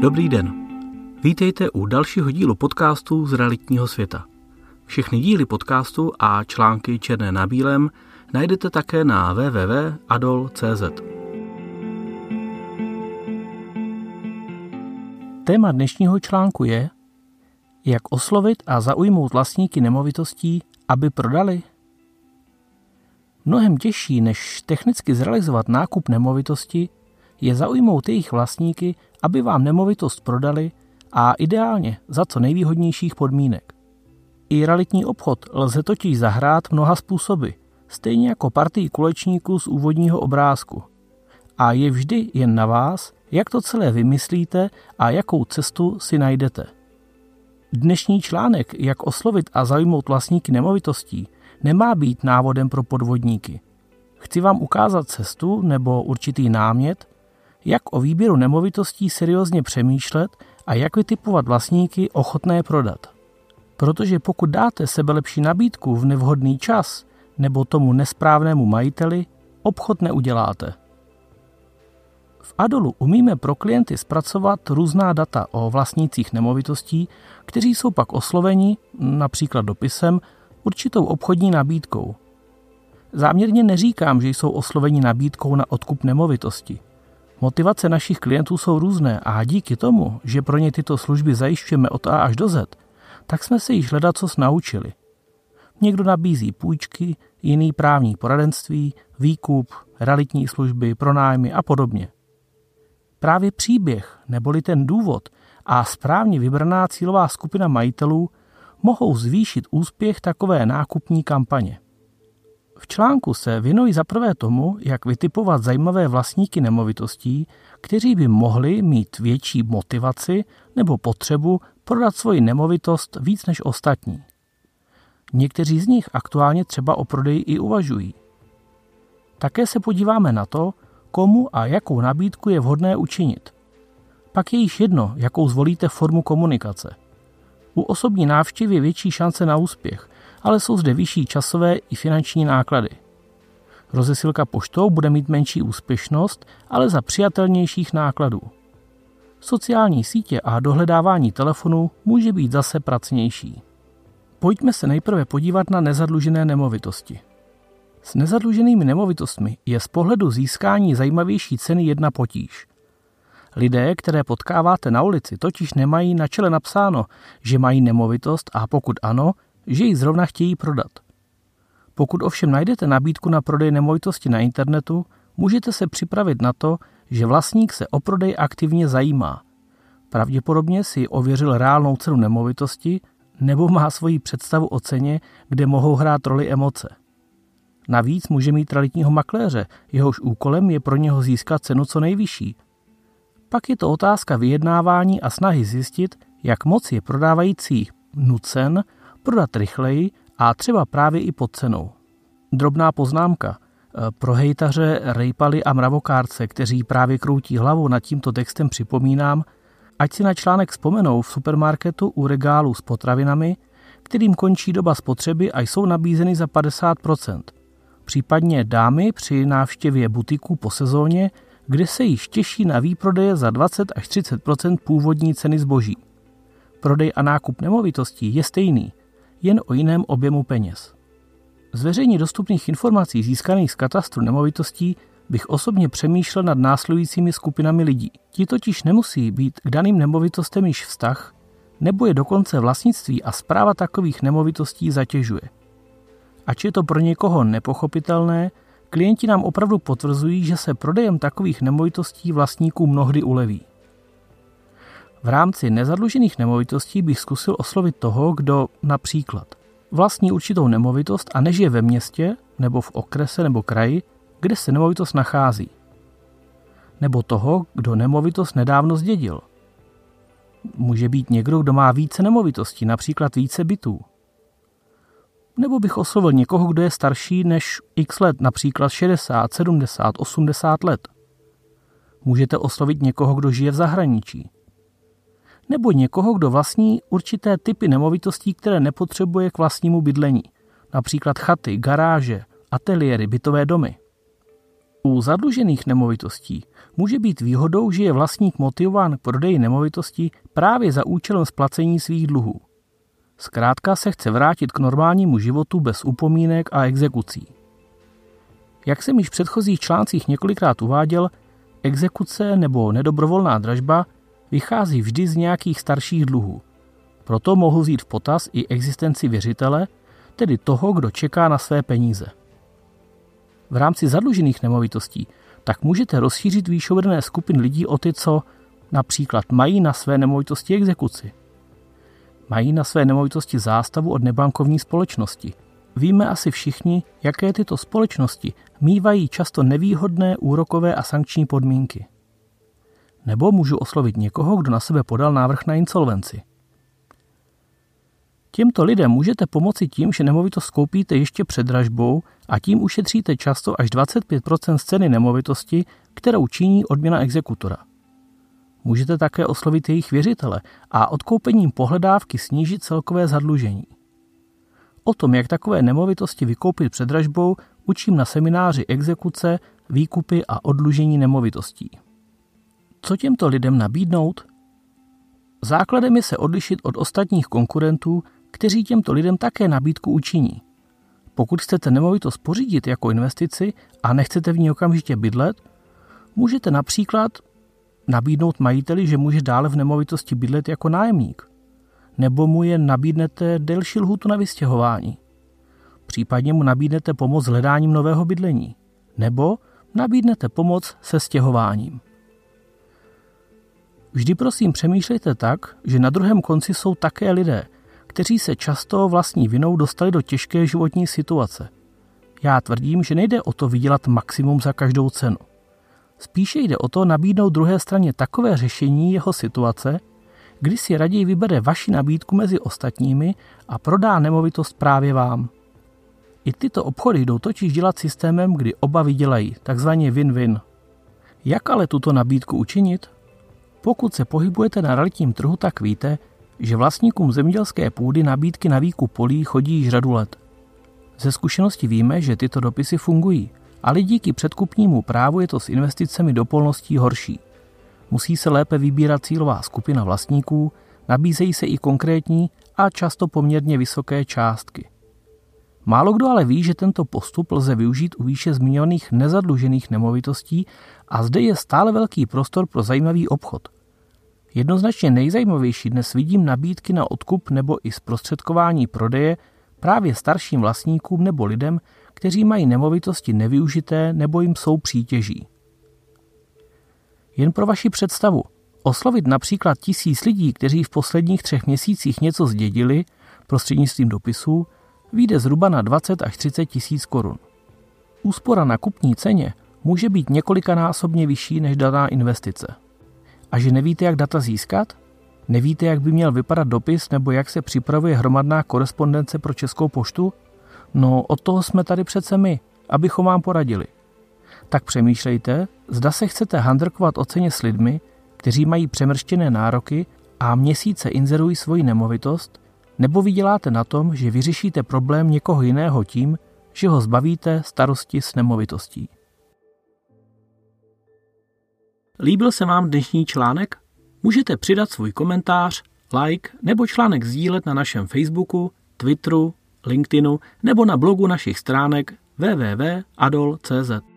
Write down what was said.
Dobrý den. Vítejte u dalšího dílu podcastu z realitního světa. Všechny díly podcastu a články černé na bílém najdete také na www.adol.cz. Téma dnešního článku je, jak oslovit a zaujmout vlastníky nemovitostí, aby prodali? Mnohem těžší, než technicky zrealizovat nákup nemovitosti, je zaujmout jejich vlastníky, aby vám nemovitost prodali a ideálně za co nejvýhodnějších podmínek. I realitní obchod lze totiž zahrát mnoha způsoby, stejně jako partii kulečníků z úvodního obrázku. A je vždy jen na vás, jak to celé vymyslíte a jakou cestu si najdete. Dnešní článek, jak oslovit a zaujmout vlastníky nemovitostí, nemá být návodem pro podvodníky. Chci vám ukázat cestu nebo určitý námět, jak o výběru nemovitostí seriózně přemýšlet a jak vytipovat vlastníky ochotné prodat. Protože pokud dáte sebe lepší nabídku v nevhodný čas nebo tomu nesprávnému majiteli, obchod neuděláte. V Adolu umíme pro klienty zpracovat různá data o vlastnících nemovitostí, kteří jsou pak osloveni, například dopisem, určitou obchodní nabídkou. Záměrně neříkám, že jsou osloveni nabídkou na odkup nemovitosti. Motivace našich klientů jsou různé a díky tomu, že pro ně tyto služby zajišťujeme od A až do Z, tak jsme se již hledat co naučili. Někdo nabízí půjčky, jiný právní poradenství, výkup, realitní služby, pronájmy a podobně. Právě příběh, neboli ten důvod a správně vybraná cílová skupina majitelů mohou zvýšit úspěch takové nákupní kampaně. V článku se věnují zaprvé tomu, jak vytipovat zajímavé vlastníky nemovitostí, kteří by mohli mít větší motivaci nebo potřebu prodat svoji nemovitost víc než ostatní. Někteří z nich aktuálně třeba o prodeji i uvažují. Také se podíváme na to, komu a jakou nabídku je vhodné učinit. Pak je již jedno, jakou zvolíte formu komunikace. U osobní návštěvy je větší šance na úspěch, ale jsou zde vyšší časové i finanční náklady. Rozesilka poštou bude mít menší úspěšnost, ale za přijatelnějších nákladů. Sociální sítě a dohledávání telefonu může být zase pracnější. Pojďme se nejprve podívat na nezadlužené nemovitosti. S nezadluženými nemovitostmi je z pohledu získání zajímavější ceny jedna potíž. Lidé, které potkáváte na ulici, totiž nemají na čele napsáno, že mají nemovitost a pokud ano, že ji zrovna chtějí prodat. Pokud ovšem najdete nabídku na prodej nemovitosti na internetu, můžete se připravit na to, že vlastník se o prodej aktivně zajímá. Pravděpodobně si ověřil reálnou cenu nemovitosti nebo má svoji představu o ceně, kde mohou hrát roli emoce. Navíc může mít realitního makléře, jehož úkolem je pro něho získat cenu co nejvyšší. Pak je to otázka vyjednávání a snahy zjistit, jak moc je prodávající nucen prodat rychleji a třeba právě i pod cenou. Drobná poznámka. Pro hejtaře, rejpaly a mravokárce, kteří právě kroutí hlavu nad tímto textem připomínám, ať si na článek vzpomenou v supermarketu u regálu s potravinami, kterým končí doba spotřeby a jsou nabízeny za 50%. Případně dámy při návštěvě butiků po sezóně, kde se již těší na výprodeje za 20 až 30 původní ceny zboží. Prodej a nákup nemovitostí je stejný, jen o jiném objemu peněz. Z veřejně dostupných informací získaných z katastru nemovitostí bych osobně přemýšlel nad následujícími skupinami lidí. Ti totiž nemusí být k daným nemovitostem již vztah, nebo je dokonce vlastnictví a zpráva takových nemovitostí zatěžuje. Ač je to pro někoho nepochopitelné, klienti nám opravdu potvrzují, že se prodejem takových nemovitostí vlastníků mnohdy uleví. V rámci nezadlužených nemovitostí bych zkusil oslovit toho, kdo například vlastní určitou nemovitost a nežije ve městě nebo v okrese nebo kraji, kde se nemovitost nachází. Nebo toho, kdo nemovitost nedávno zdědil. Může být někdo, kdo má více nemovitostí, například více bytů. Nebo bych oslovil někoho, kdo je starší než x let, například 60, 70, 80 let. Můžete oslovit někoho, kdo žije v zahraničí nebo někoho, kdo vlastní určité typy nemovitostí, které nepotřebuje k vlastnímu bydlení, například chaty, garáže, ateliéry, bytové domy. U zadlužených nemovitostí může být výhodou, že je vlastník motivován k prodeji nemovitosti právě za účelem splacení svých dluhů. Zkrátka se chce vrátit k normálnímu životu bez upomínek a exekucí. Jak jsem již v předchozích článcích několikrát uváděl, exekuce nebo nedobrovolná dražba vychází vždy z nějakých starších dluhů. Proto mohu vzít v potaz i existenci věřitele, tedy toho, kdo čeká na své peníze. V rámci zadlužených nemovitostí tak můžete rozšířit výše uvedené skupiny lidí o ty, co například mají na své nemovitosti exekuci. Mají na své nemovitosti zástavu od nebankovní společnosti. Víme asi všichni, jaké tyto společnosti mývají často nevýhodné úrokové a sankční podmínky. Nebo můžu oslovit někoho, kdo na sebe podal návrh na insolvenci. Těmto lidem můžete pomoci tím, že nemovitost koupíte ještě před dražbou a tím ušetříte často až 25% z ceny nemovitosti, kterou činí odměna exekutora. Můžete také oslovit jejich věřitele a odkoupením pohledávky snížit celkové zadlužení. O tom, jak takové nemovitosti vykoupit před dražbou, učím na semináři exekuce, výkupy a odlužení nemovitostí. Co těmto lidem nabídnout? Základem je se odlišit od ostatních konkurentů, kteří těmto lidem také nabídku učiní. Pokud chcete nemovitost pořídit jako investici a nechcete v ní okamžitě bydlet, můžete například nabídnout majiteli, že může dále v nemovitosti bydlet jako nájemník. Nebo mu je nabídnete delší lhutu na vystěhování. Případně mu nabídnete pomoc s hledáním nového bydlení. Nebo nabídnete pomoc se stěhováním. Vždy prosím přemýšlejte tak, že na druhém konci jsou také lidé, kteří se často vlastní vinou dostali do těžké životní situace. Já tvrdím, že nejde o to vydělat maximum za každou cenu. Spíše jde o to nabídnout druhé straně takové řešení jeho situace, kdy si raději vybere vaši nabídku mezi ostatními a prodá nemovitost právě vám. I tyto obchody jdou totiž dělat systémem, kdy oba vydělají, takzvaně win-win. Jak ale tuto nabídku učinit? Pokud se pohybujete na realitním trhu, tak víte, že vlastníkům zemědělské půdy nabídky na výkup polí chodí již řadu let. Ze zkušenosti víme, že tyto dopisy fungují, ale díky předkupnímu právu je to s investicemi do polností horší. Musí se lépe vybírat cílová skupina vlastníků, nabízejí se i konkrétní a často poměrně vysoké částky. Málo kdo ale ví, že tento postup lze využít u výše zmiňovaných nezadlužených nemovitostí a zde je stále velký prostor pro zajímavý obchod – Jednoznačně nejzajímavější dnes vidím nabídky na odkup nebo i zprostředkování prodeje právě starším vlastníkům nebo lidem, kteří mají nemovitosti nevyužité nebo jim jsou přítěží. Jen pro vaši představu, oslovit například tisíc lidí, kteří v posledních třech měsících něco zdědili prostřednictvím dopisů, vyjde zhruba na 20 až 30 tisíc korun. Úspora na kupní ceně může být několikanásobně vyšší než daná investice. A že nevíte, jak data získat? Nevíte, jak by měl vypadat dopis nebo jak se připravuje hromadná korespondence pro Českou poštu? No, od toho jsme tady přece my, abychom vám poradili. Tak přemýšlejte, zda se chcete handrkovat o ceně s lidmi, kteří mají přemrštěné nároky a měsíce inzerují svoji nemovitost, nebo vyděláte na tom, že vyřešíte problém někoho jiného tím, že ho zbavíte starosti s nemovitostí. Líbil se vám dnešní článek? Můžete přidat svůj komentář, like nebo článek sdílet na našem Facebooku, Twitteru, LinkedInu nebo na blogu našich stránek www.adol.cz.